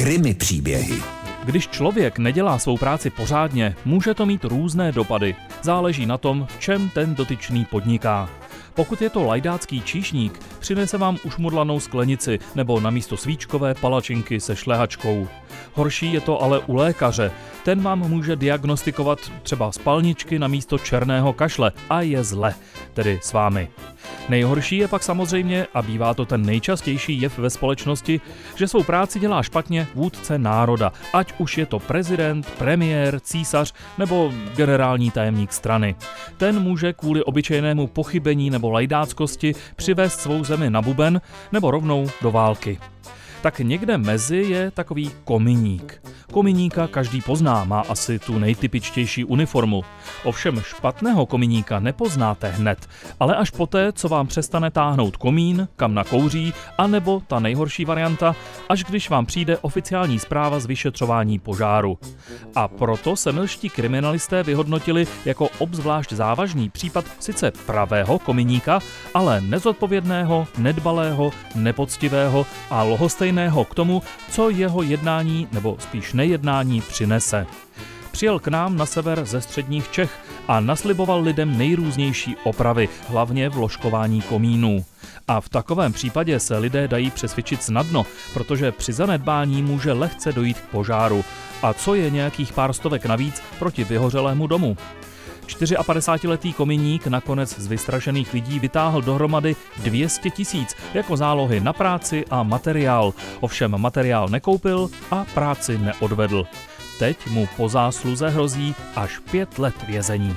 Krimi příběhy. Když člověk nedělá svou práci pořádně, může to mít různé dopady. Záleží na tom, v čem ten dotyčný podniká. Pokud je to lajdácký číšník, přinese vám ušmudlanou sklenici nebo na místo svíčkové palačinky se šlehačkou. Horší je to ale u lékaře. Ten vám může diagnostikovat třeba spalničky na místo černého kašle a je zle, tedy s vámi. Nejhorší je pak samozřejmě, a bývá to ten nejčastější jev ve společnosti, že svou práci dělá špatně vůdce národa, ať už je to prezident, premiér, císař nebo generální tajemník strany. Ten může kvůli obyčejnému pochybení nebo lajdáckosti přivést svou zemi na buben nebo rovnou do války. Tak někde mezi je takový kominík. Kominíka každý pozná, má asi tu nejtypičtější uniformu. Ovšem špatného kominíka nepoznáte hned, ale až poté, co vám přestane táhnout komín, kam nakouří, anebo ta nejhorší varianta, až když vám přijde oficiální zpráva z vyšetřování požáru. A proto se milští kriminalisté vyhodnotili jako obzvlášť závažný případ sice pravého kominíka, ale nezodpovědného, nedbalého, nepoctivého a lohostejného k tomu, co jeho jednání nebo spíš nejednání přinese. Přijel k nám na sever ze středních Čech a nasliboval lidem nejrůznější opravy, hlavně v ložkování komínů. A v takovém případě se lidé dají přesvědčit snadno, protože při zanedbání může lehce dojít k požáru. A co je nějakých pár stovek navíc proti vyhořelému domu? 54-letý kominík nakonec z vystrašených lidí vytáhl dohromady 200 tisíc jako zálohy na práci a materiál. Ovšem materiál nekoupil a práci neodvedl. Teď mu po zásluze hrozí až pět let vězení.